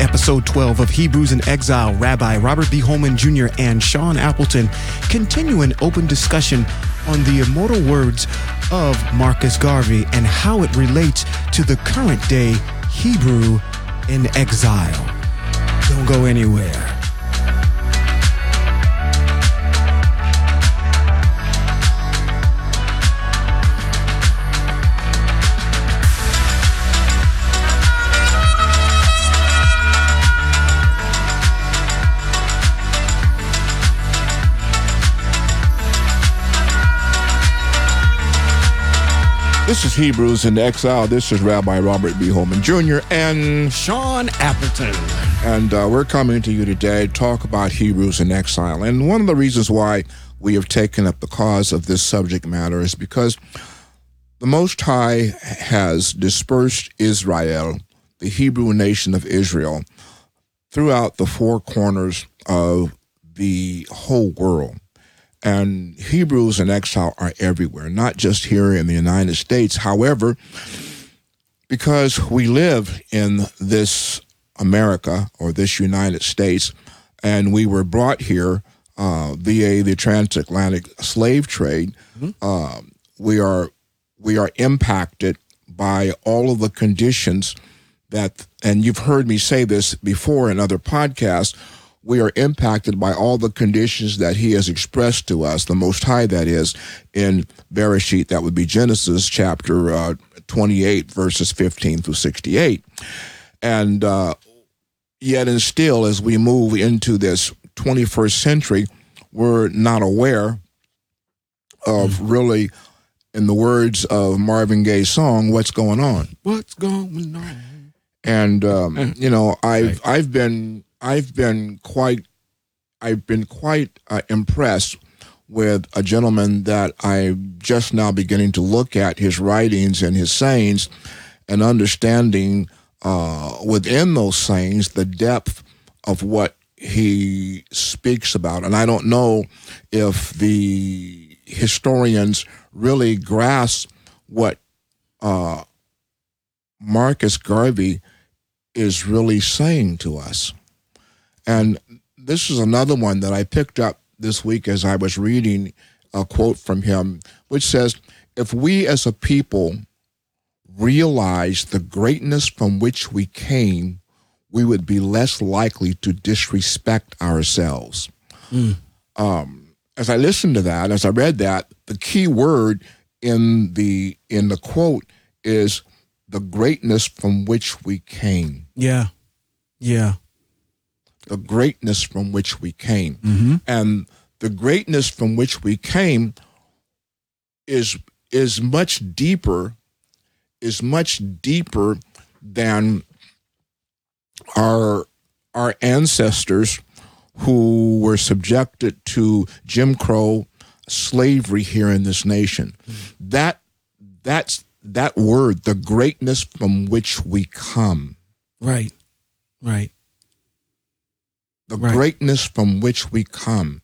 episode 12 of Hebrews in Exile, Rabbi Robert B. Holman Jr. and Sean Appleton continue an open discussion on the immortal words of Marcus Garvey and how it relates to the current day Hebrew in exile. Don't go anywhere. This is Hebrews in Exile. This is Rabbi Robert B. Holman Jr. and Sean Appleton. And uh, we're coming to you today to talk about Hebrews in Exile. And one of the reasons why we have taken up the cause of this subject matter is because the Most High has dispersed Israel, the Hebrew nation of Israel, throughout the four corners of the whole world. And Hebrews in exile are everywhere, not just here in the United States. However, because we live in this America or this United States, and we were brought here uh, via the transatlantic slave trade, mm-hmm. uh, we are we are impacted by all of the conditions that, and you've heard me say this before in other podcasts we are impacted by all the conditions that he has expressed to us, the Most High, that is, in Bereshit, that would be Genesis chapter uh, 28, verses 15 through 68. And uh, yet, and still, as we move into this 21st century, we're not aware of mm. really, in the words of Marvin Gaye's song, what's going on. What's going on? And um, mm. you know, I've I've been I've been quite I've been quite uh, impressed with a gentleman that I'm just now beginning to look at his writings and his sayings and understanding uh, within those sayings the depth of what he speaks about. And I don't know if the historians really grasp what uh, Marcus Garvey is really saying to us. And this is another one that I picked up this week as I was reading a quote from him, which says, If we as a people realize the greatness from which we came, we would be less likely to disrespect ourselves. Mm. Um, as I listened to that, as I read that, the key word in the in the quote is the greatness from which we came. Yeah. Yeah the greatness from which we came. Mm-hmm. And the greatness from which we came is is much deeper is much deeper than our our ancestors who were subjected to Jim Crow slavery here in this nation. Mm-hmm. That that's that word, the greatness from which we come. Right. Right the right. greatness from which we come.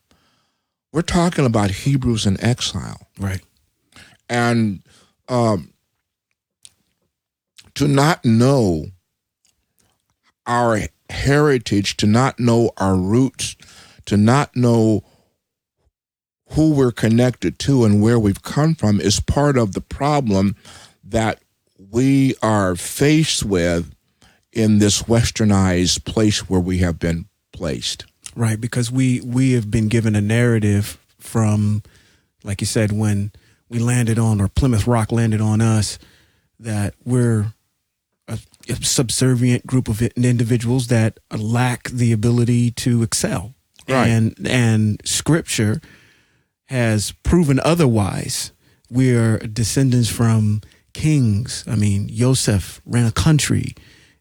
We're talking about Hebrews in exile. Right. And um, to not know our heritage, to not know our roots, to not know who we're connected to and where we've come from is part of the problem that we are faced with in this westernized place where we have been placed. Right, because we we have been given a narrative from, like you said, when we landed on or Plymouth Rock landed on us, that we're a, a subservient group of individuals that lack the ability to excel. Right. And and Scripture has proven otherwise. We're descendants from kings. I mean, Joseph ran a country.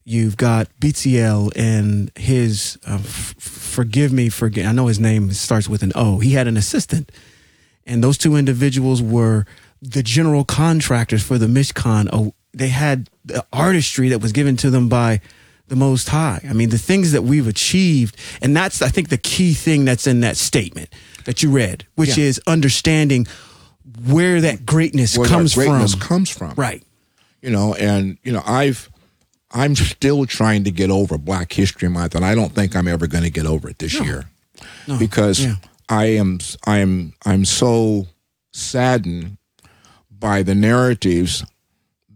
You've got BTL and his, uh, f- forgive me for, I know his name starts with an O. He had an assistant. And those two individuals were the general contractors for the Mishkan. Oh, they had the artistry that was given to them by the Most High. I mean, the things that we've achieved, and that's, I think, the key thing that's in that statement that you read, which yeah. is understanding where that greatness where comes that greatness from. comes from. Right. You know, and, you know, I've, I'm still trying to get over Black History Month, and I don't think I'm ever going to get over it this year. Because Yeah. I am I am I'm so saddened by the narratives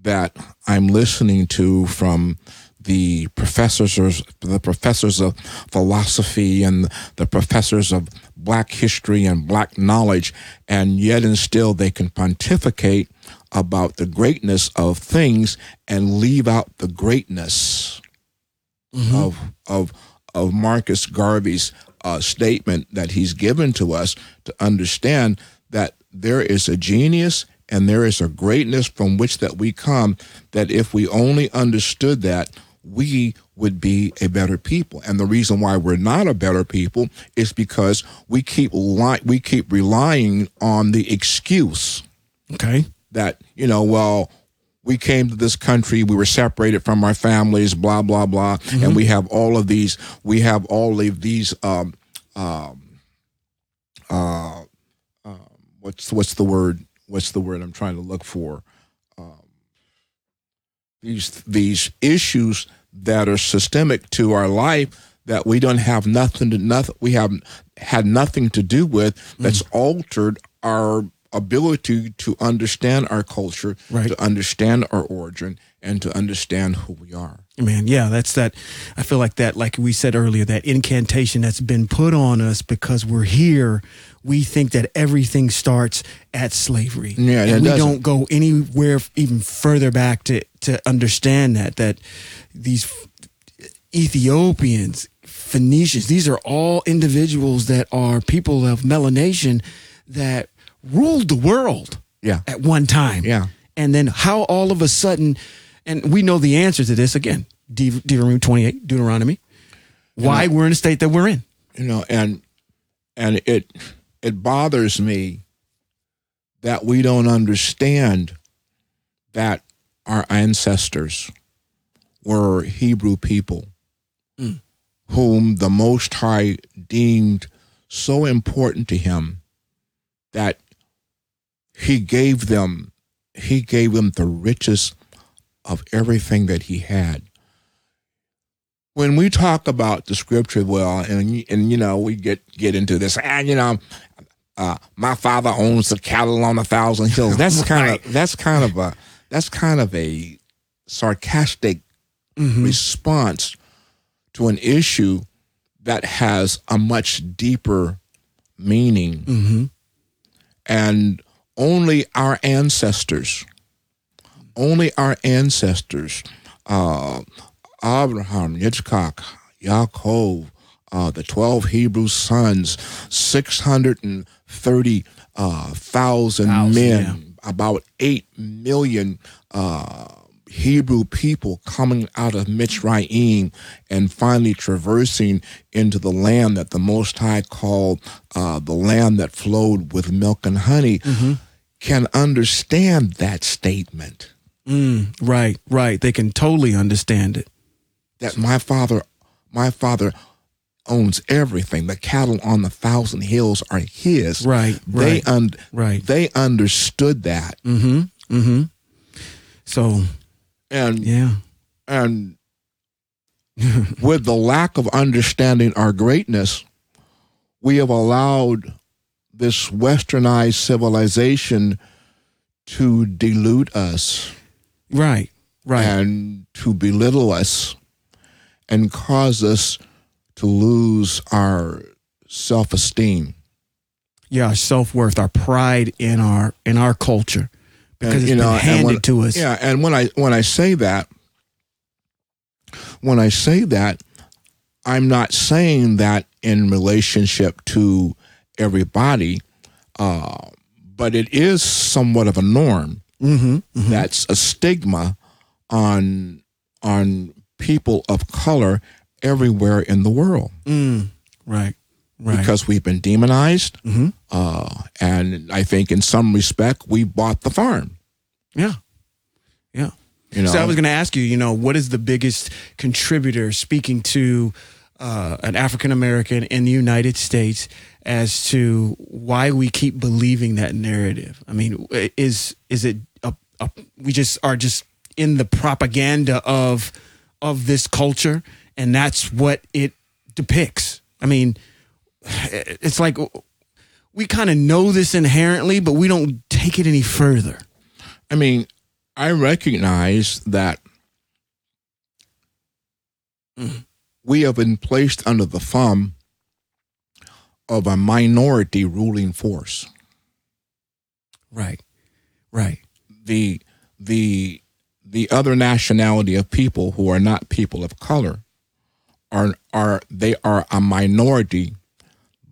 that I'm listening to from the professors of the professors of philosophy and the professors of black history and black knowledge and yet and still they can pontificate about the greatness of things and leave out the greatness of of of Marcus Garvey's uh, statement that he's given to us to understand that there is a genius and there is a greatness from which that we come that if we only understood that we would be a better people and the reason why we're not a better people is because we keep li- we keep relying on the excuse Okay. That you know well we came to this country we were separated from our families blah blah blah and we have all of these we have all of these um um uh, um what's what's the word what's the word i'm trying to look for? Um these these issues that are systemic to our life that we don't have nothing to nothing we have had nothing to do with that's altered our ability to understand our culture Right. to understand our origin and to understand who we are Man, yeah, that's that. I feel like that, like we said earlier, that incantation that's been put on us because we're here. We think that everything starts at slavery. Yeah, and we doesn't. don't go anywhere even further back to to understand that that these Ethiopians, Phoenicians, these are all individuals that are people of melanation that ruled the world yeah at one time. Yeah. And then how all of a sudden, and we know the answer to this again, De- Deuteronomy 28, Deuteronomy, why we're in the state that we're in. you know and and it it bothers me that we don't understand that our ancestors were Hebrew people Mm. whom the most high deemed so important to him that he gave them he gave them the richest of everything that he had when we talk about the scripture, well, and and you know, we get get into this, and you know, uh, my father owns the cattle on a thousand hills. That's kind of that's kind of a that's kind of a sarcastic response to an issue that has a much deeper meaning, Mm-hmm. and only our ancestors, only our ancestors, uh, Abraham, Yitzchak, Yaakov, uh, the 12 Hebrew sons, 630,000 uh, men, about 8 million uh, Hebrew people coming out of Mitzrayim and finally traversing into the land that the Most High called uh, the land that flowed with milk and honey, can understand that statement. Mm, right, right. They can totally understand it. that my father my father owns everything the cattle on the thousand hills are his Right, they right, un- right. they understood that Mm-hmm. Mm-hmm. So and yeah. and with the lack of understanding our greatness we have allowed this westernized civilization to dilute us Right. Right. and to belittle us and cause us to lose our self-esteem yeah, our self worth, our pride in our in our culture. Because And, it's you know, been handed when- to us. yeah and when i when i say that when i say that i'm not saying that in relationship to everybody uh, but it is somewhat of a norm Mm-hmm. mm-hmm. that's a stigma on on people of color everywhere in the world Mm. Right. Right. because we've been demonized mm-hmm. uh, and i think in some respect we bought the farm Yeah. Yeah. you know So I was going to ask you, you know, what is the biggest contributor speaking to uh, an African American in the United States as to why we keep believing that narrative? I mean, is is it a, a, we just are just in the propaganda of of this culture, and that's what it depicts. I mean, it's like we kind of know this inherently, but we don't take it any further. I mean, I recognize that mm. we have been placed under the thumb of a minority ruling force. Right. Right. The the the other nationality of people who are not people of color are are they are a minority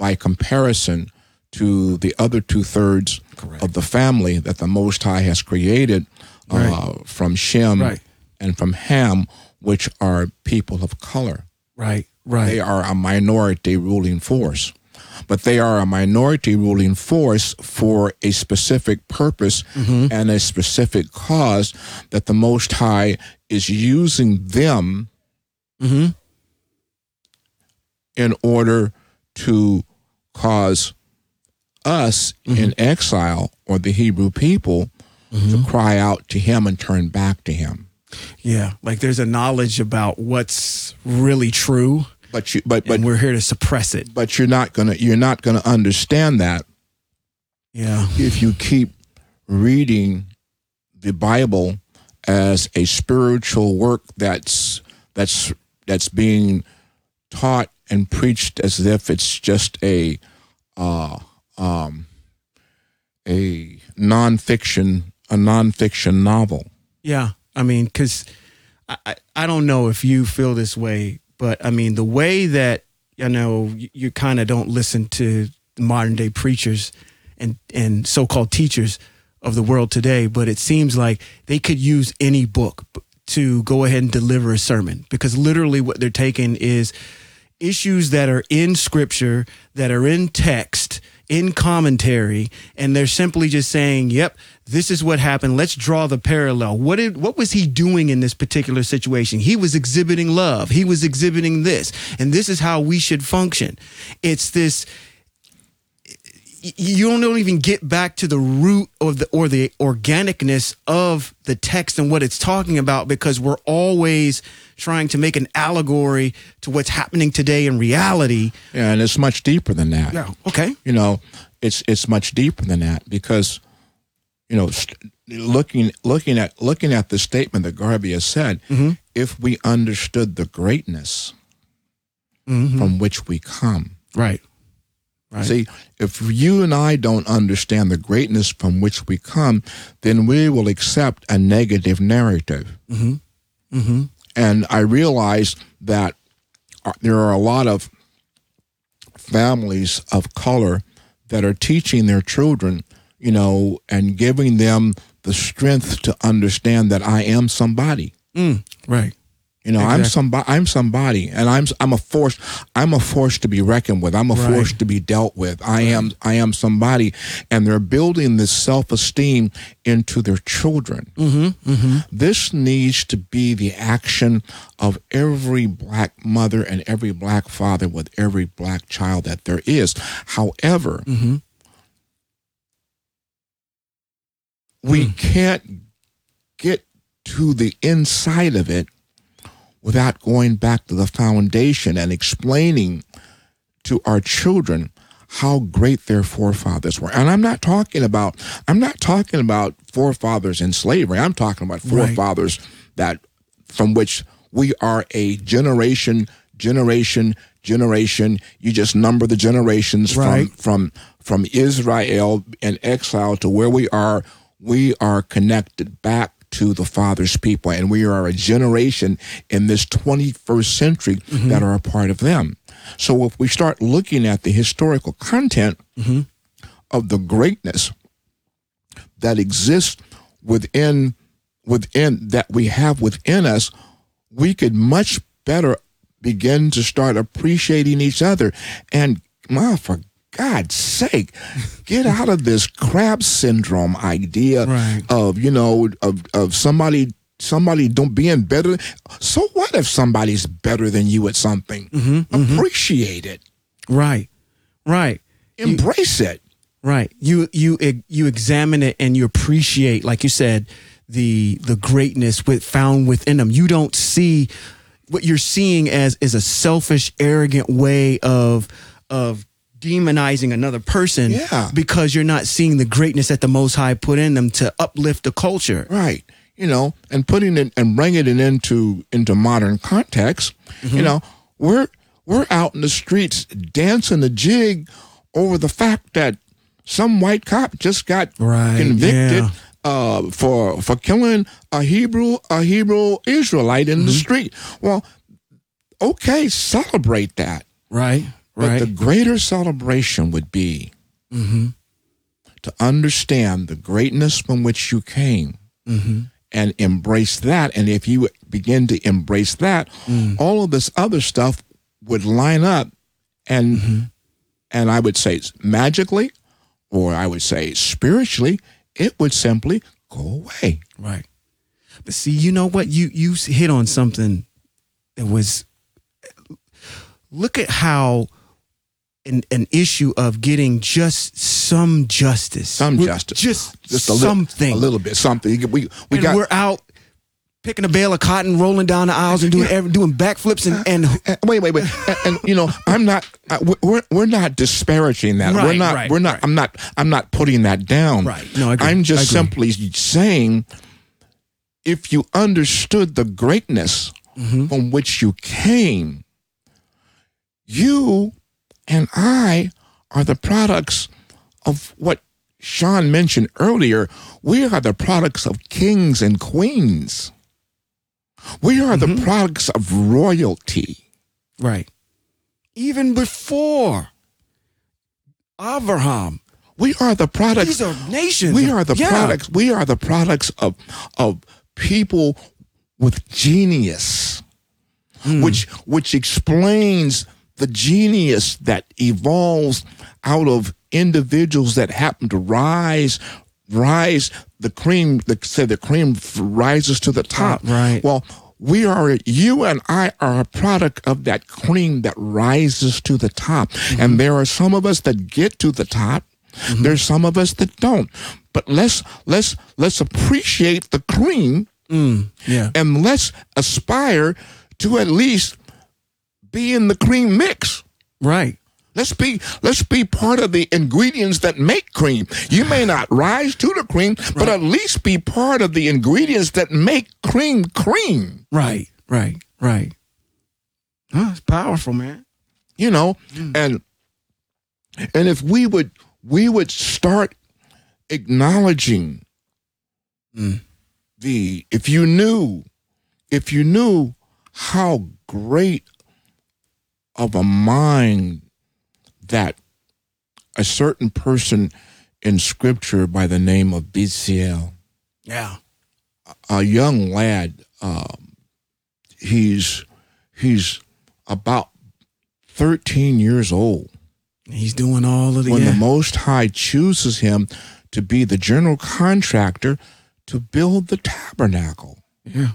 by comparison to the other two thirds of the family that the Most High has created uh, right. uh, from Shem right. and from Ham, which are people of color. Right, right. They are a minority ruling force but they are a minority ruling force for a specific purpose mm-hmm. and a specific cause that the Most High is using them mm-hmm. in order to cause us mm-hmm. in exile or the Hebrew people to mm-hmm. cry out to Him and turn back to Him. Yeah, like there's a knowledge about what's really true but you but but we're here to suppress it. But you're not gonna you're not gonna understand that. Yeah. If you keep reading the Bible as a spiritual work that's that's that's being taught and preached as if it's just a uh, um, a nonfiction a nonfiction novel. Yeah, I mean, because I, I don't know if you feel this way but I mean, the way that you know you, you kind of don't listen to modern day preachers and and so called teachers of the world today, but it seems like they could use any book to go ahead and deliver a sermon because literally what they're taking is issues that are in scripture that are in text in commentary and they're simply just saying, "Yep, this is what happened. Let's draw the parallel. What did what was he doing in this particular situation? He was exhibiting love. He was exhibiting this, and this is how we should function." It's this you don't even get back to the root of the or the organicness of the text and what it's talking about because we're always trying to make an allegory to what's happening today in reality. Yeah, and it's much deeper than that. Yeah. Okay. You know, it's it's much deeper than that because you know, looking looking at looking at the statement that Garvey has said, mm-hmm. if we understood the greatness mm-hmm. from which we come, right Right. See, if you and I don't understand the greatness from which we come, then we will accept a negative narrative. Mm-hmm. Mm-hmm. And I realize that uh, there are a lot of families of color that are teaching their children, you know, and giving them the strength to understand that I am somebody. Mm, right. You know, exactly. I'm somebody. I'm somebody, and I'm I'm a force. I'm a force to be reckoned with. I'm a right. force to be dealt with. I right. am I am somebody, and they're building this self esteem into their children. Mm-hmm, mm-hmm. This needs to be the action of every black mother and every black father with every black child that there is. However, mm-hmm. we mm. can't get to the inside of it without going back to the foundation and explaining to our children how great their forefathers were. And I'm not talking about I'm not talking about forefathers in slavery. I'm talking about forefathers right. that from which we are a generation generation generation you just number the generations right. from from from Israel in exile to where we are we are connected back to the Father's people. And we are a generation in this 21st century mm-hmm. that are a part of them. So if we start looking at the historical content mm-hmm. of the greatness that exists within within that we have within us, we could much better begin to start appreciating each other. And my for God's sake, get out of this crab syndrome idea right. of, you know, of, of somebody somebody don't being better. So what if somebody's better than you at something? Mm-hmm, mm-hmm. Appreciate mm-hmm. it. Right. Right. Embrace you, it. Right. You you you examine it and you appreciate, like you said, the the greatness with found within them. You don't see what you're seeing as is a selfish, arrogant way of of demonizing another person Yeah. because you're not seeing the greatness that the Most High put in them to uplift the culture. Right. You know, and putting it and bringing it into into modern context. Mm-hmm. You know, we're we're out in the streets dancing the jig over the fact that some white cop just got Right, convicted yeah. uh, for for killing a Hebrew a Hebrew Israelite in Mm-hmm. the street. Well, okay, celebrate that. Right. But Right. the greater celebration would be mm-hmm. to understand the greatness from which you came Mm-hmm. and embrace that. And if you begin to embrace that, Mm. all of this other stuff would line up and Mm-hmm. and I would say magically, or I would say spiritually, it would simply go away. Right. But see, you know what? You you hit on something that was look at how an an issue of getting just some justice. Some We're- justice. Just, Just a something. little, a little bit, something. We we and got we're out picking a bale of cotton, rolling down the aisles and doing every, doing backflips and, and Uh, wait, wait, wait, and, and, you know, I'm not. Uh, we- we're we're not disparaging that. we're not. right, we're not. right. I'm not. I'm not putting that down. Right. No, I agree. I'm just I simply saying, if you understood the greatness Mhm. from which you came, you and I are the products of what Sean mentioned earlier. We are the products of kings and queens. We are Mm-hmm. the products of royalty. right. Even before Abraham, We are the products. these are nations. we are the Yeah. products. We are the products of of people with genius, Hmm. which which explains the genius that evolves out of individuals that happen to rise rise the cream the say the cream rises to the top right. well we are you and i are a product of that cream that rises to the top Mm-hmm. and there are some of us that get to the top there's some of us that don't but let's let's let's appreciate the cream Mm, yeah. and let's aspire to at least be in the cream mix Right. Let's be let's be part of the ingredients that make cream. You may not rise to the cream, but at least be part of the ingredients that make cream cream. Right. Right. Right. Oh, it's powerful, man. You know, and and if we would we would start acknowledging Mm. the if you knew if you knew how great of a mind that a certain person in scripture by the name of Bezalel, Yeah. a young lad, um, he's he's about thirteen years old He's doing all of the when yeah. the Most High chooses him to be the general contractor to build the tabernacle, yeah.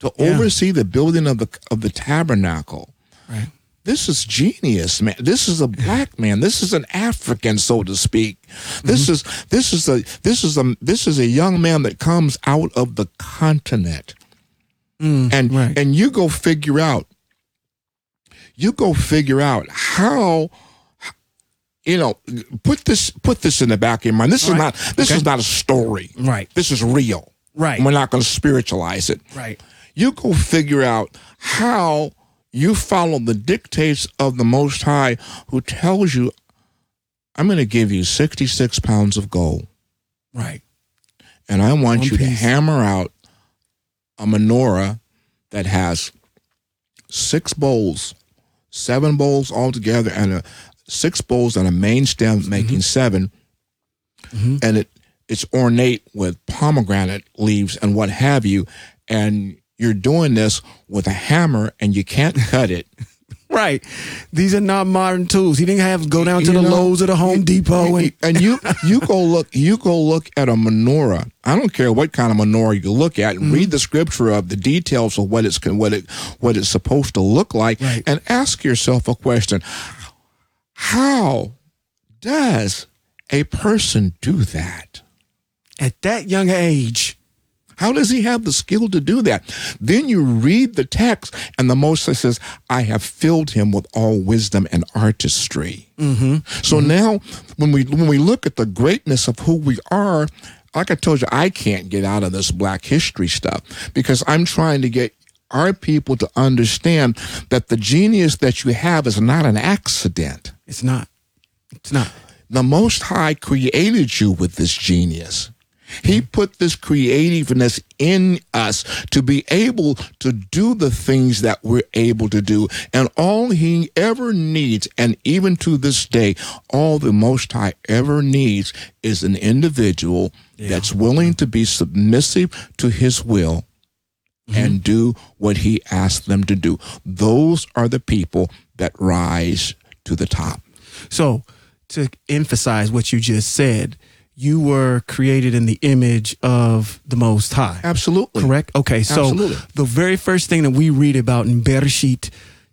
to Yeah. oversee the building of the of the tabernacle. Right. This is genius, man. This is a black man. This is an African, so to speak. This is this is a this is a this is a young man that comes out of the continent. Mm, and right. and you go figure out you go figure out how you know put this put this in the back of your mind this Right. is not this Okay. is not a story Right. this is real Right. we're not going to spiritualize it Right. you go figure out how you follow the dictates of the most high who tells you i'm going to give you 66 pounds of gold. Right. and I want One you to hammer out a menorah that has six bowls, seven bowls altogether, and a six bowls and a main stem making 7 Mhm. and it it's ornate with pomegranate leaves and what have you, and you're doing this with a hammer and you can't cut it. Right. These are not modern tools. He didn't have to go down to You the know, Lowe's or the Home Depot and and you you go look you go look at a menorah. I don't care what kind of menorah you look at, and read the scripture of the details of what it's what it what it's supposed to look like, Right. and ask yourself a question: How does a person do that? at that young age. How does he have the skill to do that? Then you read the text, and the Most High says, I have filled him with all wisdom and artistry. Mm-hmm. So now, when we when we look at the greatness of who we are, like I told you, I can't get out of this Black History stuff because I'm trying to get our people to understand that the genius that you have is not an accident. It's not. It's not. The Most High created you with this genius. He put this creativeness in us to be able to do the things that we're able to do. And all he ever needs, and even to this day, all the Most High ever needs is an individual Yeah. that's willing to be submissive to his will mm-hmm. and do what he asks them to do. Those are the people that rise to the top. So, to emphasize what you just said, you were created in the image of the Most High. Absolutely. Correct? Okay, so Absolutely. the very first thing that we read about in Bereshit,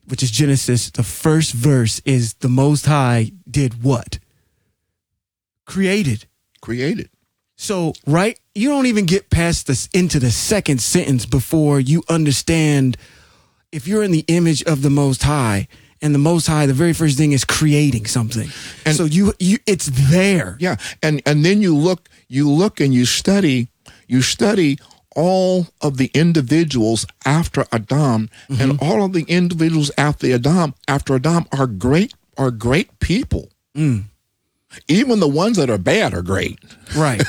which is Genesis, the first verse is the Most High did what? Created. Created. So, right, you don't even get past this into the second sentence before you understand if you're in the image of the Most High, and the Most High, the very first thing is creating something. And- so you, you, it's there. Yeah, and and then you look, you look and you study, you study all of the individuals after Adam, mm-hmm. and all of the individuals after Adam, after Adam are great, are great people. Mm. Even the ones that are bad are great. Right.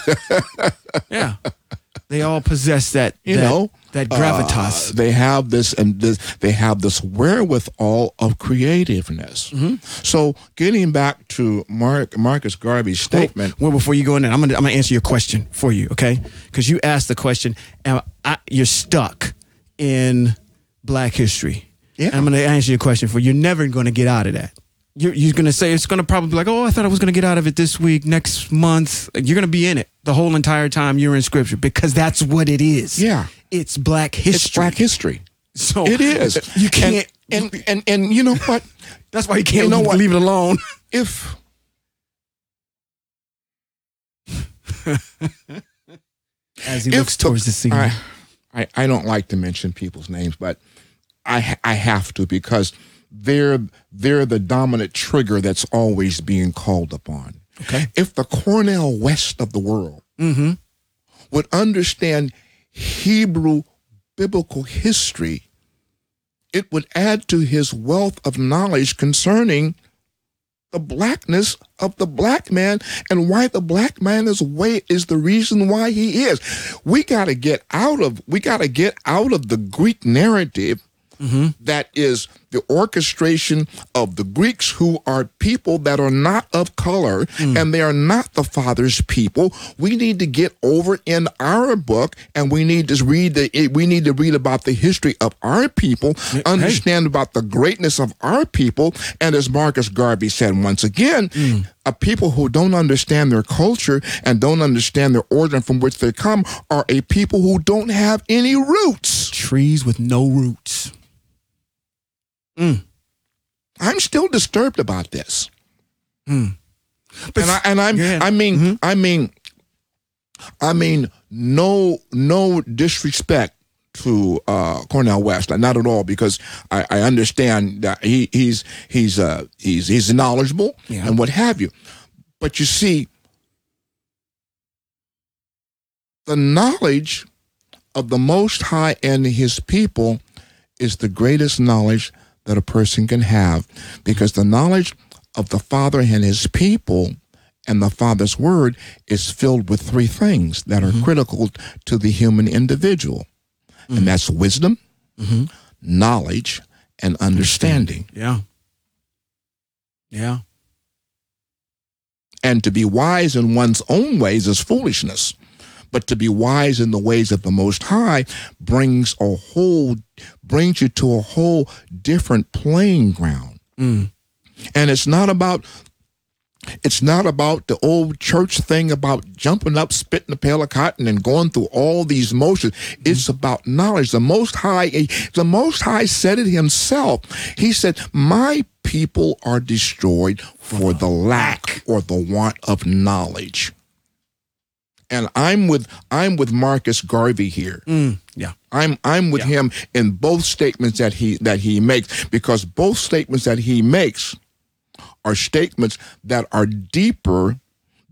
yeah. They all possess that, You that- know, that Uh, gravitas. they have this and this, they have this wherewithal of creativeness. So, getting back to Mark Marcus Garvey's statement, Well, before you go in there, I'm gonna I'm gonna answer your question for you, okay? Because you asked the question, and I, you're stuck in Black history. Yeah. And I'm gonna answer your question for you. You're never gonna get out of that. You're, you're gonna say it's gonna probably be like, oh, I thought I was gonna get out of it this week, next month. You're gonna be in it the whole entire time you're in Scripture because that's what it is. Yeah. It's Black history. it's Black history. So It is. You can't. And and and, and you know what? that's why you can't You know leave, what? leave it alone. if As he if looks towards the sea. I, I I don't like to mention people's names, but I I have to because they're they're the dominant trigger that's always being called upon. Okay. If the Cornel West of the world Mm-hmm. would understand Hebrew biblical history, it would add to his wealth of knowledge concerning the blackness of the black man and why the black man is way is the reason why he is. We got to get out of we got to get out of the Greek narrative Mm-hmm. that is the orchestration of the Greeks who are people that are not of color mm. and they are not the father's people. We need to get over in our book and we need to read the eh, we need to read about the history of our people, understand about the greatness of our people, and as Marcus Garvey said once again, mm. a people who don't understand their culture and don't understand their origin from which they come are a people who don't have any roots. Trees with no roots. I'm still disturbed about this. But and I and I'm Go ahead. I mean I mean I mean no no disrespect to uh, Cornel West, not at all, because I, I understand that he he's he's uh he's he's knowledgeable Yeah. and what have you. But you see, the knowledge of the Most High and His people is the greatest knowledge that a person can have, because the knowledge of the Father and His people and the Father's Word is filled with three things that are mm-hmm. critical to the human individual, and mm-hmm. that's wisdom, mm-hmm. knowledge, and understanding. yeah. Yeah. And to be wise in one's own ways is foolishness. But to be wise in the ways of the Most High brings a whole, brings you to a whole different playing ground. Mm. And it's not about, it's not about the old church thing about jumping up, spitting a pail of cotton, and going through all these motions. It's about knowledge. The Most High, the Most High said it Himself. He said, "My people are destroyed for the lack or the want of knowledge." And I'm with I'm with Marcus Garvey here. Mm, yeah. I'm I'm with him in both statements that he that he makes because both statements that he makes are statements that are deeper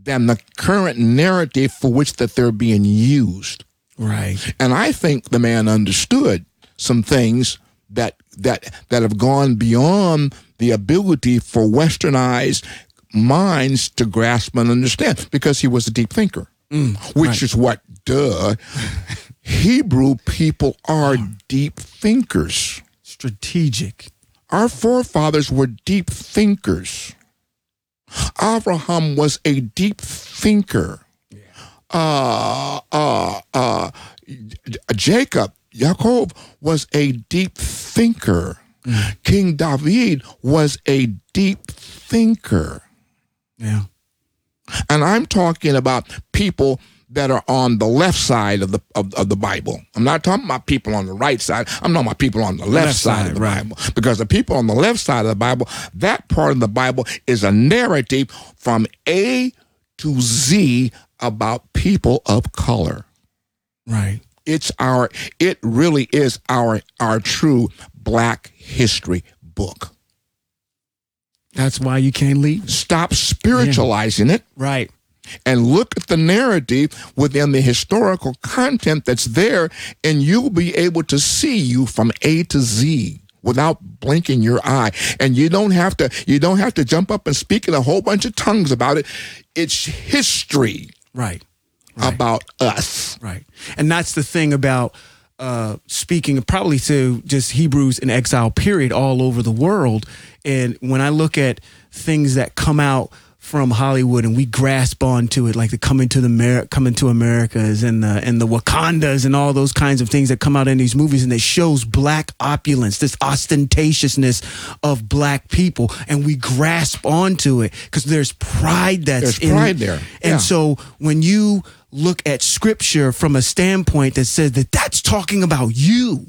than the current narrative for which that they're being used. Right. And I think the man understood some things that that that have gone beyond the ability for westernized minds to grasp and understand because he was a deep thinker. Which right. is what duh Hebrew people are deep thinkers. Strategic. Our forefathers were deep thinkers. Abraham was a deep thinker. Uh, uh, uh, Jacob, Jacob was a deep thinker. King David was a deep thinker. Yeah. And I'm talking about people that are on the left side of the of, of the Bible. I'm not talking about people on the right side. I'm talking about people on the left, Left side, side, of the right. Bible. Because the people on the left side of the Bible, that part of the Bible is a narrative from A to Z about people of color. Right. It's our it really is our our true black history book. That's why you can't leave. Stop spiritualizing it Right. and look at the narrative within the historical content that's there, and you'll be able to see you from A to Z without blinking your eye. And you don't have to you don't have to jump up and speak in a whole bunch of tongues about it. It's history Right. about us. Right. And that's the thing about uh, speaking probably to just Hebrews in exile period all over the world. And when I look at things that come out from Hollywood and we grasp onto it, like the coming to the Mer- coming to Americas and the and the Wakandas and all those kinds of things that come out in these movies, and it shows black opulence, this ostentatiousness of black people, and we grasp onto it because there's pride that's There's in pride there. and Yeah. so when you look at scripture from a standpoint that says that that's talking about you,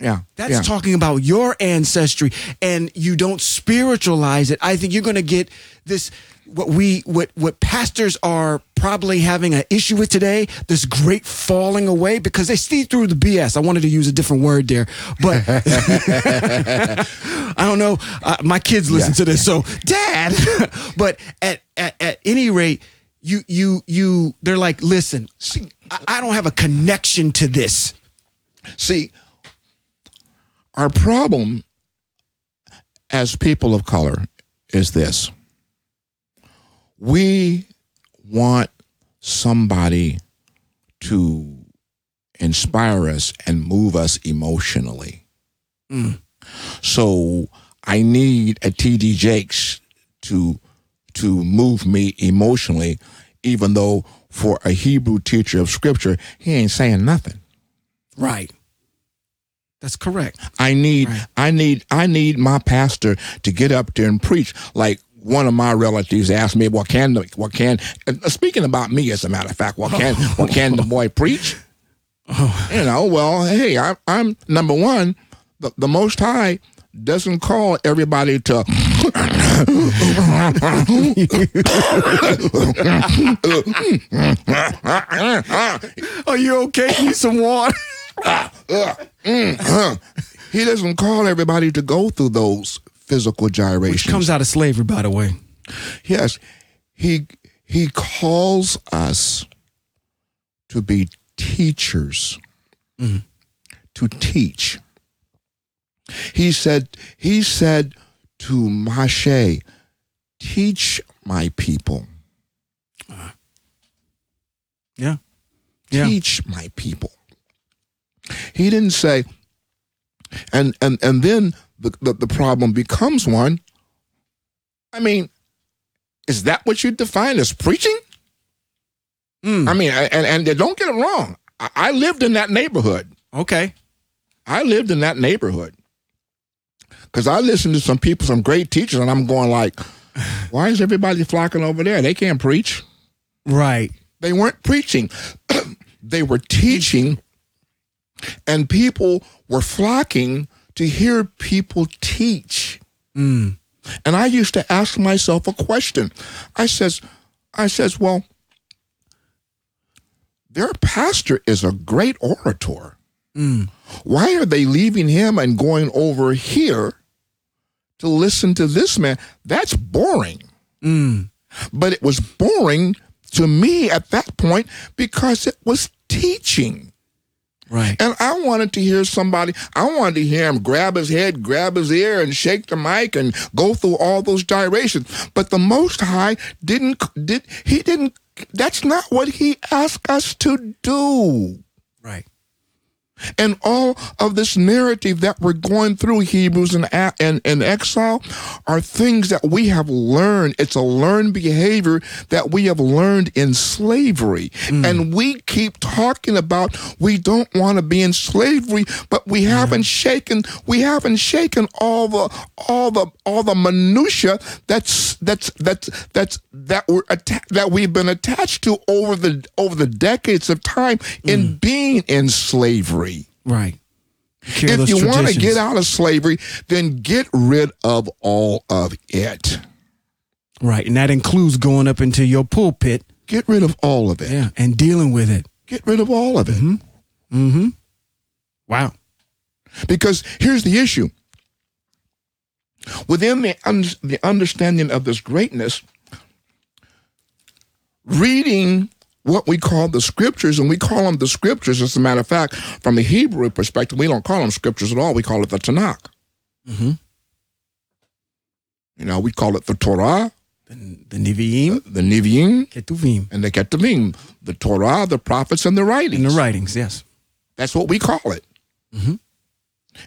Yeah. that's yeah. talking about your ancestry, and you don't spiritualize it, I think you're going to get this. What we what what pastors are probably having an issue with today, this great falling away because they see through the BS. I wanted to use a different word there, but I don't know. Uh, my kids listen Yeah. to this, so Dad. but at, at at any rate, you you you they're like, listen, see, I, I don't have a connection to this. See, our problem as people of color is this we want somebody to inspire us and move us emotionally. Mm. So I need a TD Jakes to to move me emotionally, even though for a Hebrew teacher of scripture, he ain't saying nothing. Right. That's correct. I need Right. I need I need my pastor to get up there and preach like one of my relatives asked me, "What can the, what can?" uh, Speaking about me, as a matter of fact, what can what can the boy preach? You know, well, hey, I, I'm number one. The, the Most High doesn't call everybody to Are you okay? Need some water? he doesn't call everybody to go through those physical gyrations. Comes out of slavery, by the way. Yes, he he calls us to be teachers, mm-hmm. to teach. He said he said to Moshe, teach my people, uh, Yeah. Yeah. teach my people. He didn't say, and and and then the, the, the problem becomes one. I mean, is that what you define as preaching? Mm. I mean, and and don't get it wrong. I, I lived in that neighborhood. Okay. I lived in that neighborhood because I listened to some people, some great teachers, and I'm going like, why is everybody flocking over there? They can't preach. Right. They weren't preaching. they were teaching, and people were flocking to hear people teach. Mm. And I used to ask myself a question. I says, I says, well, their pastor is a great orator. Mm. Why are they leaving him and going over here to listen to this man? That's boring. Mm. But it was boring to me at that point because it was teaching. Right. And I wanted to hear somebody, I wanted to hear him grab his head, grab his ear, and shake the mic and go through all those gyrations. But the Most High didn't, did, he didn't, that's not what he asked us to do. Right. And all of this narrative that we're going through, Hebrews and, and, and exile, are things that we have learned. It's a learned behavior that we have learned in slavery. Mm. And we keep talking about we don't want to be in slavery, but we mm-hmm. haven't shaken, we haven't shaken all the, all the, all the minutia that's, that's, that's, that's, that we're, atta- that we've been attached to over the, over the decades of time in mm. being in slavery Right. if you want to get out of slavery, then get rid of all of it. Right. And that includes going up into your pulpit. Get rid of all of it. Yeah. And dealing with it. Get rid of all of it. Mm-hmm. Wow. Because here's the issue. Within the, un- the understanding of this greatness, reading what we call the scriptures, and we call them the scriptures, as a matter of fact, from the Hebrew perspective, we don't call them scriptures at all. We call it the Tanakh. Mm-hmm. You know, we call it the Torah, The, the Nevi'im, the Nevi'im, Ketuvim, and the Ketuvim, the Torah, the prophets, and the writings. and the writings. Yes. That's what we call it. Mhm.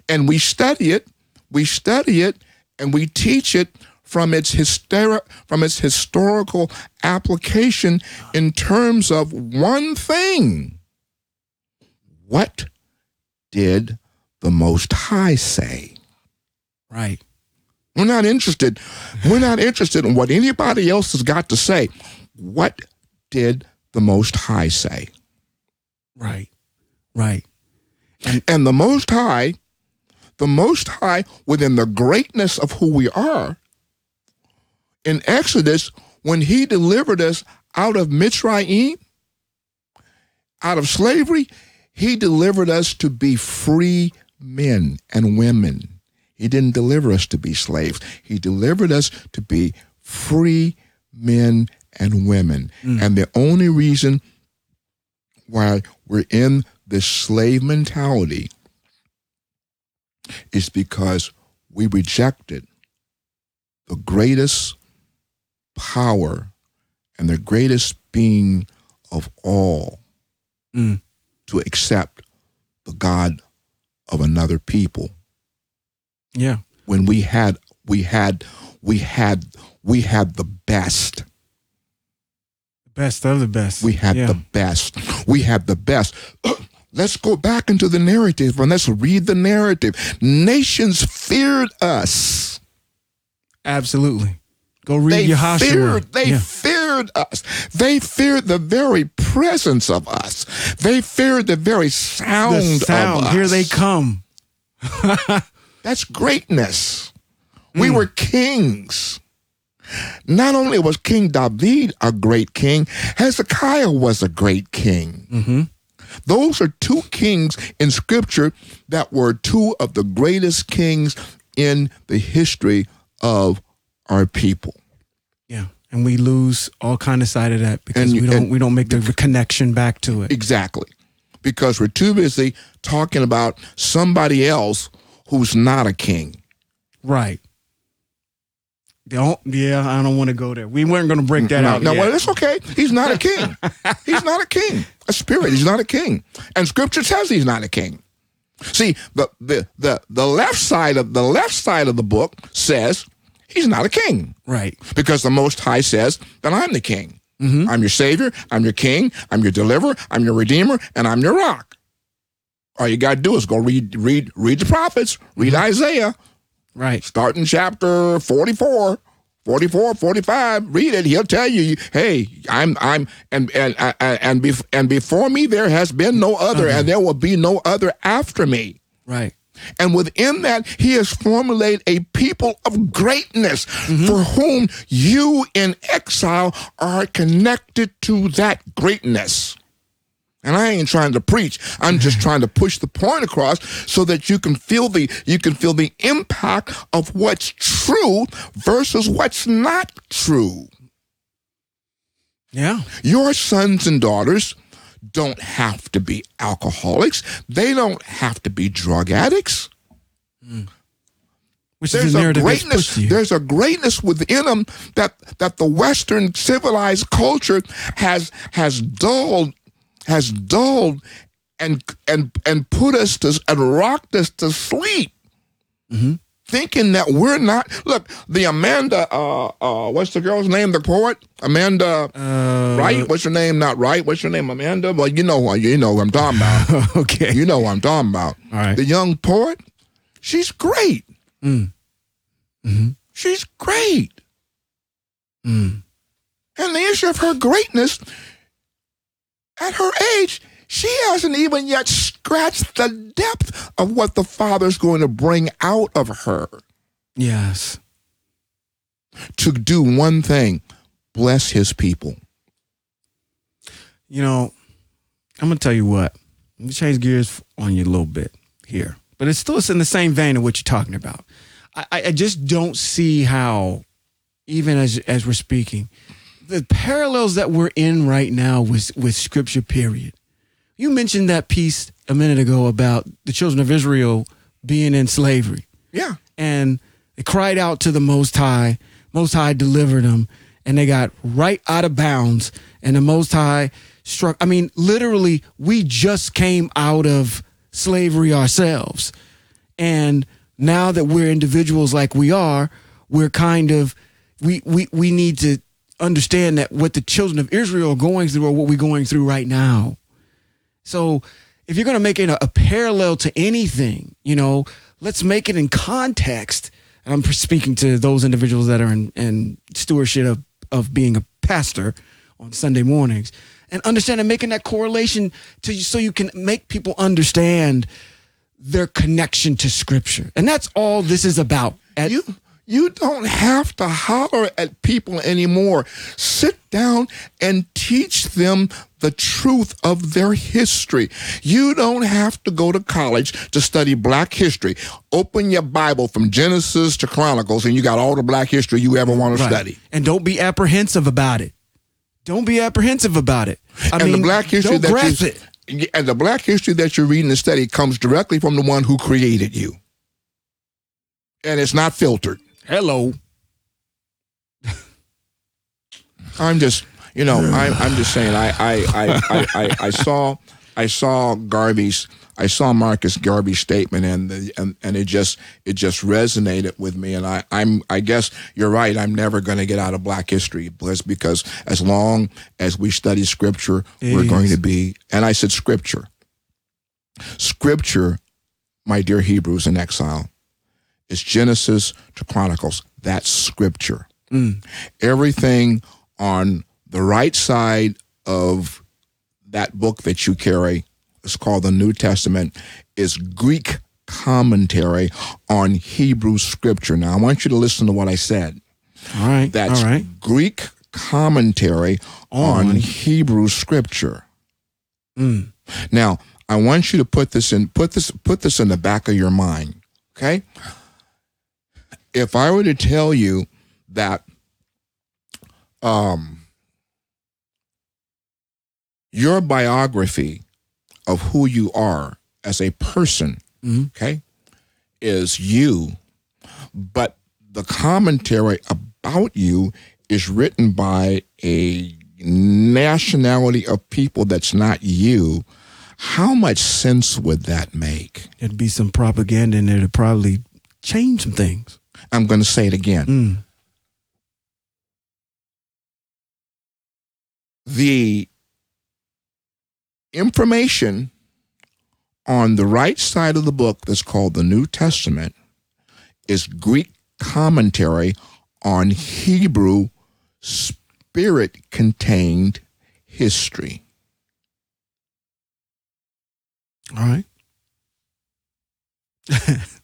And we study it, we study it, and we teach it from its hysteri- from its historical application in terms of one thing. What did the Most High say? Right. We're not interested. We're not interested in what anybody else has got to say. What did the Most High say? Right. Right. And the Most High, the Most High, within the greatness of who we are, in Exodus, when He delivered us out of Mitzrayim, out of slavery, He delivered us to be free men and women. He didn't deliver us to be slaves. He delivered us to be free men and women. Mm. And the only reason why we're in this slave mentality is because we rejected the greatest power and the greatest being of all Mm. to accept the God of another people Yeah. when we had we had we had we had the best best of the best. We had yeah. the best. We had the best. Let's go back into the narrative and let's read the narrative. Nations feared us. Absolutely. Go read They Yahashua. feared, they yeah. feared us. They feared the very presence of us. They feared the very sound, the sound. of us. Here they come. That's greatness. We Mm. were kings. Not only was King David a great king, Hezekiah was a great king. Mm-hmm. Those are two kings in scripture that were two of the greatest kings in the history of our people. Yeah. And we lose all kind of sight of that because And we don't we don't make the connection back to it. Exactly. Because we're too busy talking about somebody else who's not a king. Right. Don't, yeah, I don't want to go there. We weren't going to break that no, out. no, yet. well, it's okay. He's not a king. he's not a king. A spirit. He's not a king. And scripture says he's not a king. See, the, the the the left side of the left side of the book says he's not a king. right. because the Most High says that I'm the king. Mm-hmm. I'm your Savior, I'm your King, I'm your Deliverer, I'm your Redeemer, and I'm your Rock. All you got to do is go read, read, read the prophets, read Mm-hmm. Isaiah, Right. start in chapter 44, 44, 45. Read it. He'll tell you, hey, I'm, I'm, and and and and, bef- and before me there has been no other, Uh-huh. and there will be no other after me. Right. And within that, he has formulated a people of greatness mm-hmm. for whom you in exile are connected to that greatness. And I ain't trying to preach. I'm just trying to push the point across so that you can feel the you can feel the impact of what's true versus what's not true. Yeah. Your sons and daughters don't have to be alcoholics. They don't have to be drug addicts. Which There's the a greatness. pushed to you. There's a greatness within them that that the Western civilized culture has has dulled, has dulled, and and and put us to and rocked us to sleep, Mm-hmm. Thinking that we're not. Look, the Amanda. Uh, uh, what's the girl's name? The poet Amanda. Uh, Right? What's your name? Not right. What's your name? Amanda. Well, you know, what you know who I'm talking about. okay. you know what I'm talking about. All right. The young poet. She's great. Mm. Mm-hmm. She's great. Mm. And the issue of her greatness, at her age, she hasn't even yet scratched the depth of what the Father's going to bring out of her Yes. to do one thing bless his people. You know, I'm gonna tell you what. Let me change gears on you a little bit here, but it's still it's in the same vein of what you're talking about. I, I I just don't see how, even as as we're speaking, the parallels that we're in right now with with Scripture. Period. You mentioned that piece a minute ago about the children of Israel being in slavery Yeah. and they cried out to the Most High. Most High delivered them, and they got right out of bounds. And the Most High struck. I mean, literally, we just came out of slavery ourselves, and now that we're individuals like we are, we're kind of we we we need to understand that what the children of Israel are going through or what we're going through right now. So if you're going to make it a, a parallel to anything, you know, let's make it in context. And I'm speaking to those individuals that are in, in stewardship of, of being a pastor on Sunday mornings and understanding making that correlation to so you can make people understand their connection to scripture. And that's all this is about. At, You you don't have to holler at people anymore. Sit down and teach them the truth of their history. You don't have to go to college to study black history. Open your Bible from Genesis to Chronicles and you got all the black history you ever want to Right. study. And don't be apprehensive about it. Don't be apprehensive about it. I and mean, the black history don't that grasp you, it. and the black history that you're reading and study comes directly from the one who created you. And it's not filtered. Hello. I'm just, you know, I'm, I'm just saying. I, I, I, I, I, I saw, I saw Garvey's, I saw Marcus Garvey's statement, and the, and and it just, it just resonated with me. And I, I'm, I guess you're right. I'm never going to get out of Black history, because because as long as we study Scripture, It we're going to be. And I said Scripture, Scripture, my dear Hebrews in exile, is Genesis to Chronicles. That's Scripture Mm. everything on the right side of that book that you carry is called the New Testament is Greek commentary on Hebrew scripture. Now I want you to listen to what I said. All right. That's all right. Greek commentary on, On. Hebrew scripture. Mm. Now, I want you to put this in put this put this in the back of your mind. Okay? If I were to tell you that um your biography of who you are as a person, Mhm. okay, is you, but the commentary about you is written by a nationality of people that's not you, how much sense would that make? There'd be some propaganda in there to probably change some things. I'm going to say it again. Mm. The information on the right side of the book that's called the New Testament is Greek commentary on Hebrew spirit contained history. All right.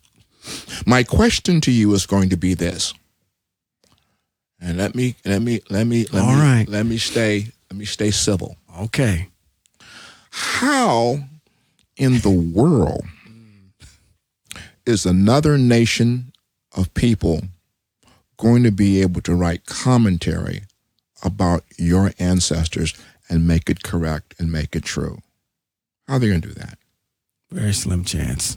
My question to you is going to be this. And let me let me let me let All me right. let me stay let me stay civil. Okay. how in the world is another nation of people going to be able to write commentary about your ancestors and make it correct and make it true? How are they going to do that? Very slim chance.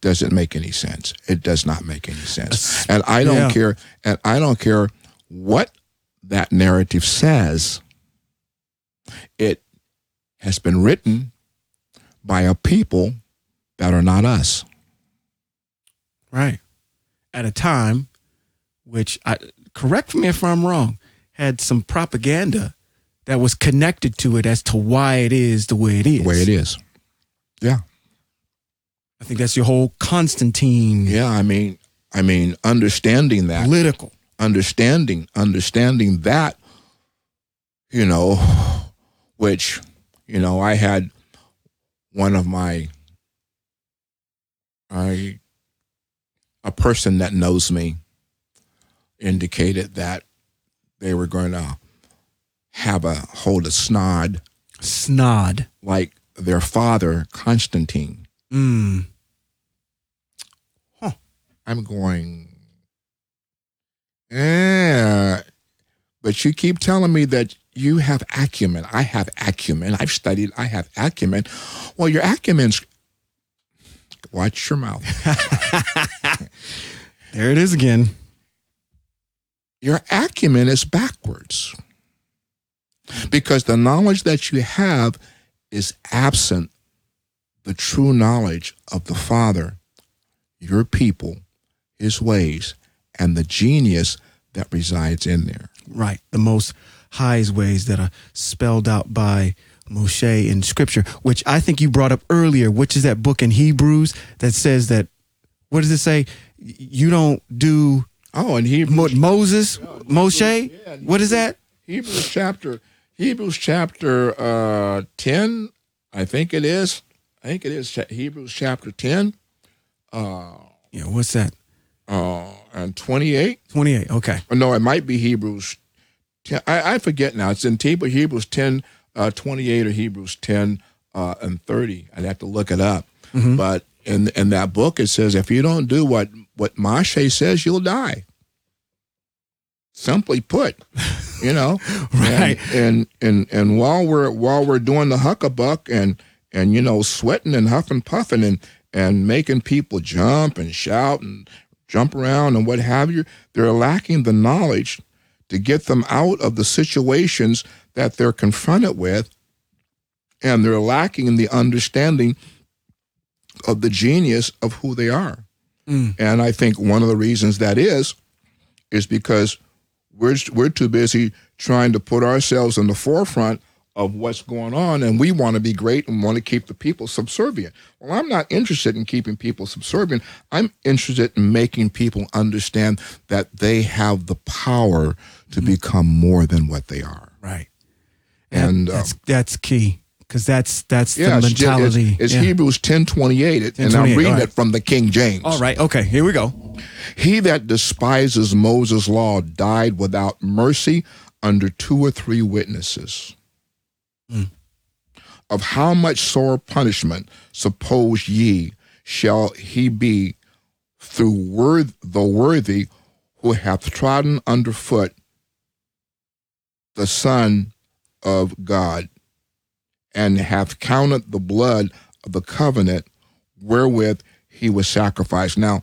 Does it make any sense? It does not make any sense. And I don't yeah. care and I don't care what that narrative says. It has been written by a people that are not us. Right. At a time which I correct me if I'm wrong, had some propaganda that was connected to it as to why it is the way it is. The way it is. Yeah. I think that's your whole Constantine. Yeah, I mean, I mean, understanding that political, understanding, understanding that, you know, which, you know, I had one of my, I, a person that knows me indicated that they were going to have a hold a snod, snod, like their father Constantine. Mm. I'm going. Yeah, but you keep telling me that you have acumen. I have acumen. I've studied. I have acumen. Well, your acumen's. Watch your mouth. there it is again. Your acumen is backwards because the knowledge that you have is absent the true knowledge of the Father, your people, his ways, and the genius that resides in there. Right. The most highest ways that are spelled out by Moshe in scripture, which I think you brought up earlier, which is that book in Hebrews that says that, what does it say? You don't do. Oh, and Hebrews. Moses, yeah, Moshe? Yeah, what is that? Hebrews chapter Hebrews chapter uh, 10, I think it is. I think it is Hebrews chapter 10. Uh, yeah, what's that? Uh, and 28. 28, okay. Or no, it might be Hebrews 10. I, I forget now. It's in Hebrews 10, uh, 28 or Hebrews 10 uh, and 30. I'd have to look it up. Mm-hmm. But in, in that book, it says if you don't do what, what Moshe says, you'll die simply put you know right and, and and and while we're while we're doing the huckabuck and and you know sweating and huffing puffing and and making people jump and shout and jump around and what have you they're lacking the knowledge to get them out of the situations that they're confronted with and they're lacking the understanding of the genius of who they are mm. and i think one of the reasons that is is because we're, we're too busy trying to put ourselves in the forefront of what's going on, and we want to be great and want to keep the people subservient. Well, I'm not interested in keeping people subservient. I'm interested in making people understand that they have the power to mm-hmm. become more than what they are. Right. And that's um, that's key because that's that's yeah, the mentality. It's, it's yeah. Hebrews ten twenty eight, and I'm reading right. it from the King James. All right, okay, here we go. He that despises Moses' law died without mercy under two or three witnesses. Mm. Of how much sore punishment suppose ye shall he be through worth, the worthy who hath trodden under foot the Son of God? and hath counted the blood of the covenant wherewith he was sacrificed. Now,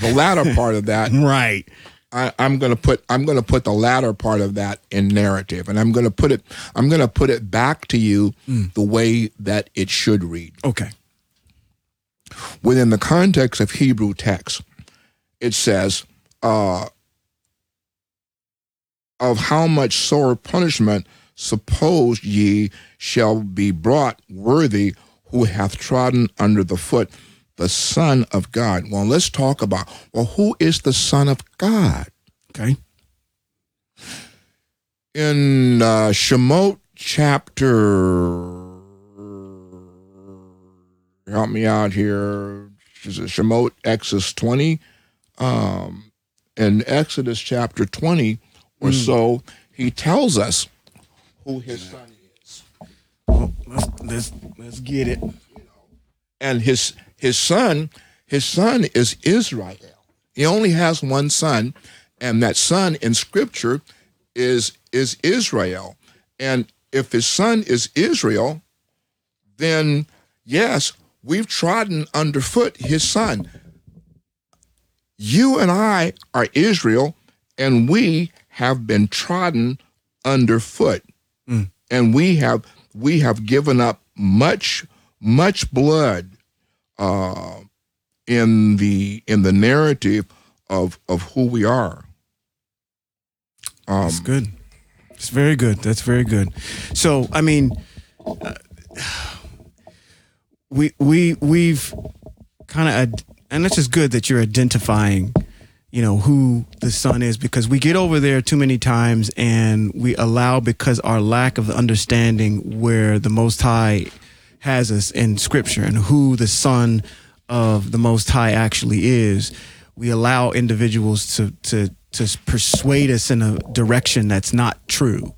the latter part of that, right? I, am going to put I'm going to put the latter part of that in narrative, and I'm going to put it I'm going to put it back to you mm. the way that it should read. Okay. Within the context of Hebrew text, it says, uh, "Of how much sore punishment." suppose ye shall be brought worthy who hath trodden under the foot the Son of God. Well, let's talk about well, who is the Son of God? Okay. In uh, Shemot chapter, help me out here. Is it Shemot Exodus 20? Um, in Exodus chapter 20 or mm. so, he tells us who his son is. Oh, let's, let's let's get it. and his his son his son is Israel. He only has one son, and that son in Scripture is is Israel. And if his son is Israel, then yes, we've trodden underfoot his son. You and I are Israel, and we have been trodden underfoot, mm. and we have we have given up much much blood uh, in the in the narrative of of who we are. Um, That's good. It's very good. That's very good. So, I mean, uh, we we we've kind of, and that's just good that you're identifying, you know, who the son is because we get over there too many times and we allow because our lack of understanding where the Most High has us in Scripture and who the Son of the Most High actually is, we allow individuals to to to persuade us in a direction that's not true.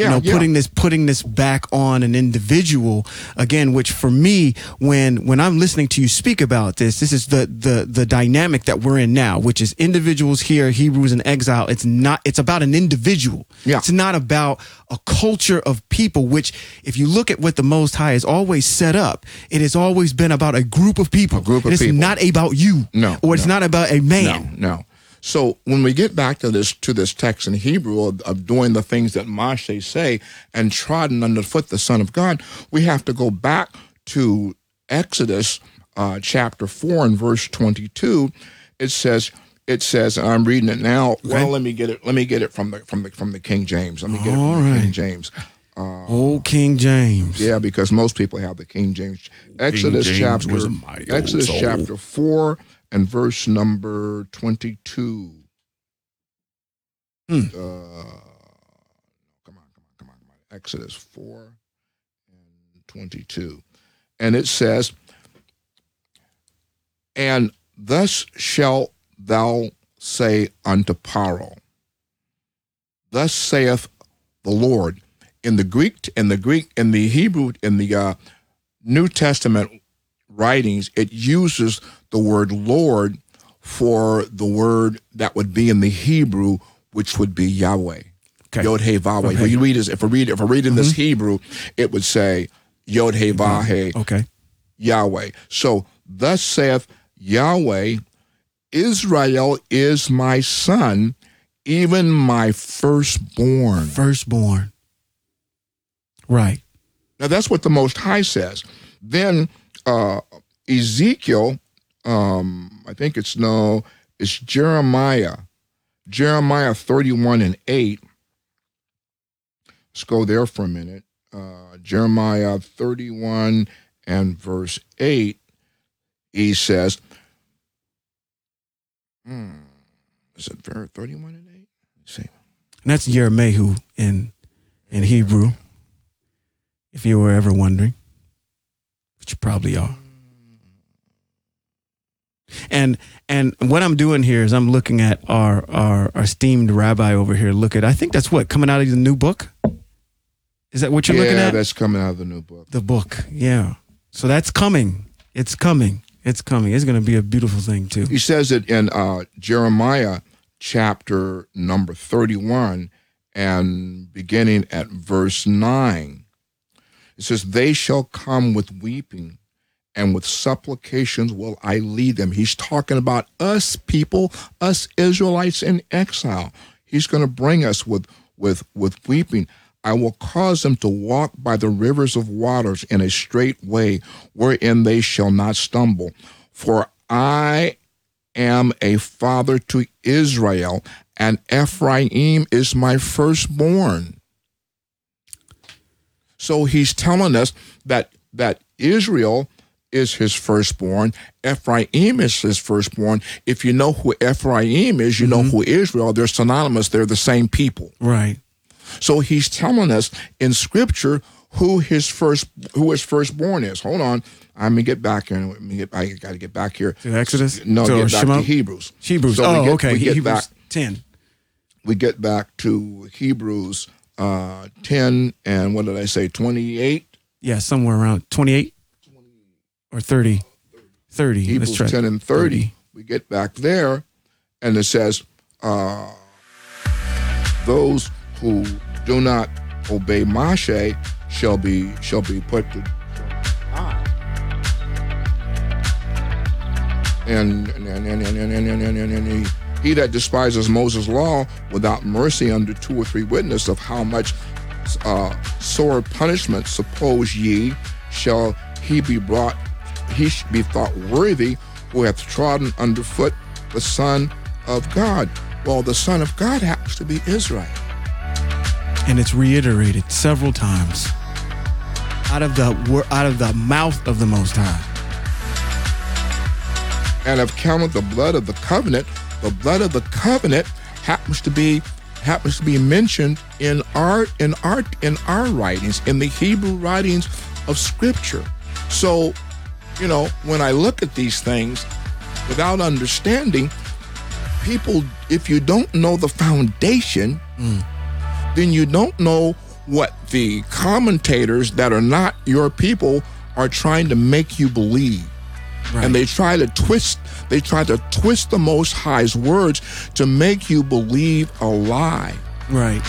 Yeah, you know, yeah. putting this putting this back on an individual again, which for me, when when I'm listening to you speak about this, this is the the the dynamic that we're in now, which is individuals here, Hebrews in exile. It's not. It's about an individual. Yeah. It's not about a culture of people. Which, if you look at what the Most High has always set up, it has always been about a group of people. A group of it's people. not about you. No, or it's no. not about a man. No, no. So when we get back to this to this text in Hebrew of, of doing the things that Moshe say and trodden underfoot the Son of God, we have to go back to Exodus uh, chapter four and verse twenty two. It says. It says, and I'm reading it now. Well, let me get it. Let me get it from the from the from the King James. Let me get it All from the right. King James. Old King James. Yeah, because most people have the King James. Exodus James chapter Exodus soul. chapter four and verse number twenty-two. Hmm. Uh, come on, come on, come on, come on. Exodus four and twenty-two, and it says, "And thus shalt thou say unto Paro, Thus saith the Lord." In the Greek, in the Greek, in the Hebrew, in the uh, New Testament writings, it uses the word Lord for the word that would be in the Hebrew, which would be Yahweh. Okay. Yod He Vah Okay. If you read this, if I read if I read in this Hebrew, it would say Yod He Vah He Okay. Yahweh. So thus saith Yahweh, Israel is my son, even my firstborn. Firstborn. Right. Now that's what the Most High says. Then uh, Ezekiel, um, I think it's no, it's Jeremiah, Jeremiah thirty-one and eight. Let's go there for a minute. Uh, Jeremiah thirty-one and verse eight. He says, hmm, "Is it ver- thirty-one and eight? Let's see. And that's Yermehu in in Hebrew. If you were ever wondering. Which you probably are. And and what I'm doing here is I'm looking at our our, our esteemed rabbi over here. Look at I think that's what coming out of the new book. Is that what you're yeah, looking at? Yeah, that's coming out of the new book. the book. Yeah. So that's coming. It's coming. It's coming. It's going to be a beautiful thing too. He says it in uh, Jeremiah chapter number 31 and beginning at verse 9. It says, They shall come with weeping and with supplications will I lead them. He's talking about us people, us Israelites in exile. He's going to bring us with, with, with weeping. I will cause them to walk by the rivers of waters in a straight way wherein they shall not stumble. For I am a father to Israel, and Ephraim is my firstborn. So he's telling us that that Israel is his firstborn, Ephraim is his firstborn. If you know who Ephraim is, you know who Israel. They're synonymous. They're the same people. Right. So he's telling us in Scripture who his first who his firstborn is. Hold on, I'm gonna get back here. Get. I got to get back here. To Exodus? No, To get back Shema? to Hebrews. Hebrews. So we oh, get- okay. We get Hebrews back. 10. We get back to Hebrews uh, ten and what did I say? Twenty eight. Yeah, somewhere around 28 or 30. 30. Hebrews Let's try 10 and 30. We get back there, and it says, uh, "Those who do not obey Moshe shall be shall be put to and and and and and and, and, and, and, and he, he that despises Moses' law without mercy under two or three witnesses of how much uh, sore punishment suppose ye shall he be brought he should be thought worthy who hath trodden underfoot the Son of God. Well, the Son of God happens to be Israel. And it's reiterated several times out of the out of the mouth of the Most High. and have counted the blood of the covenant. The blood of the covenant happens to be happens to be mentioned in our in our in our writings, in the Hebrew writings of Scripture. So, you know, when I look at these things without understanding, people, if you don't know the foundation, then you don't know what the commentators that are not your people are trying to make you believe Right. and they try to twist they try to twist the most high's words to make you believe a lie right.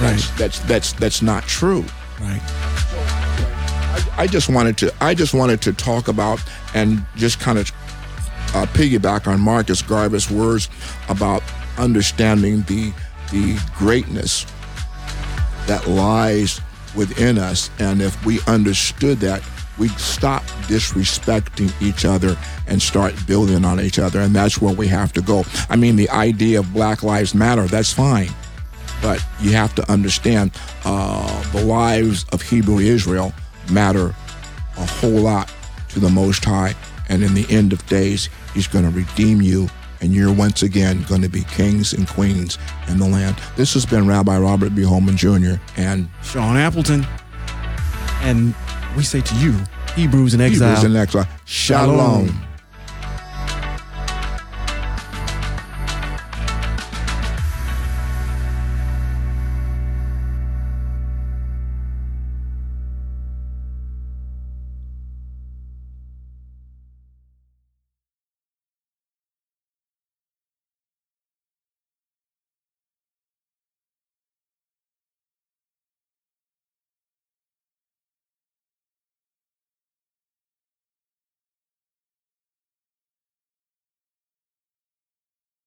that's Right. that's that's that's not true Right. I, just wanted to i just wanted to talk about and just kind of uh, piggyback on marcus garvey's words about understanding the the greatness that lies within us. And if we understood that we stop disrespecting each other and start building on each other. And that's where we have to go. I mean the idea of black lives matter that's fine. But you have to understand uh, the lives of hebrew israel matter a whole lot to the most high and in the end of days he's going to redeem you and you're once again going to be kings and queens in the land this has been rabbi robert b holman jr and Sean Appleton. And we say to you, Hebrews in exile. hebrews in exile Shalom. shalom.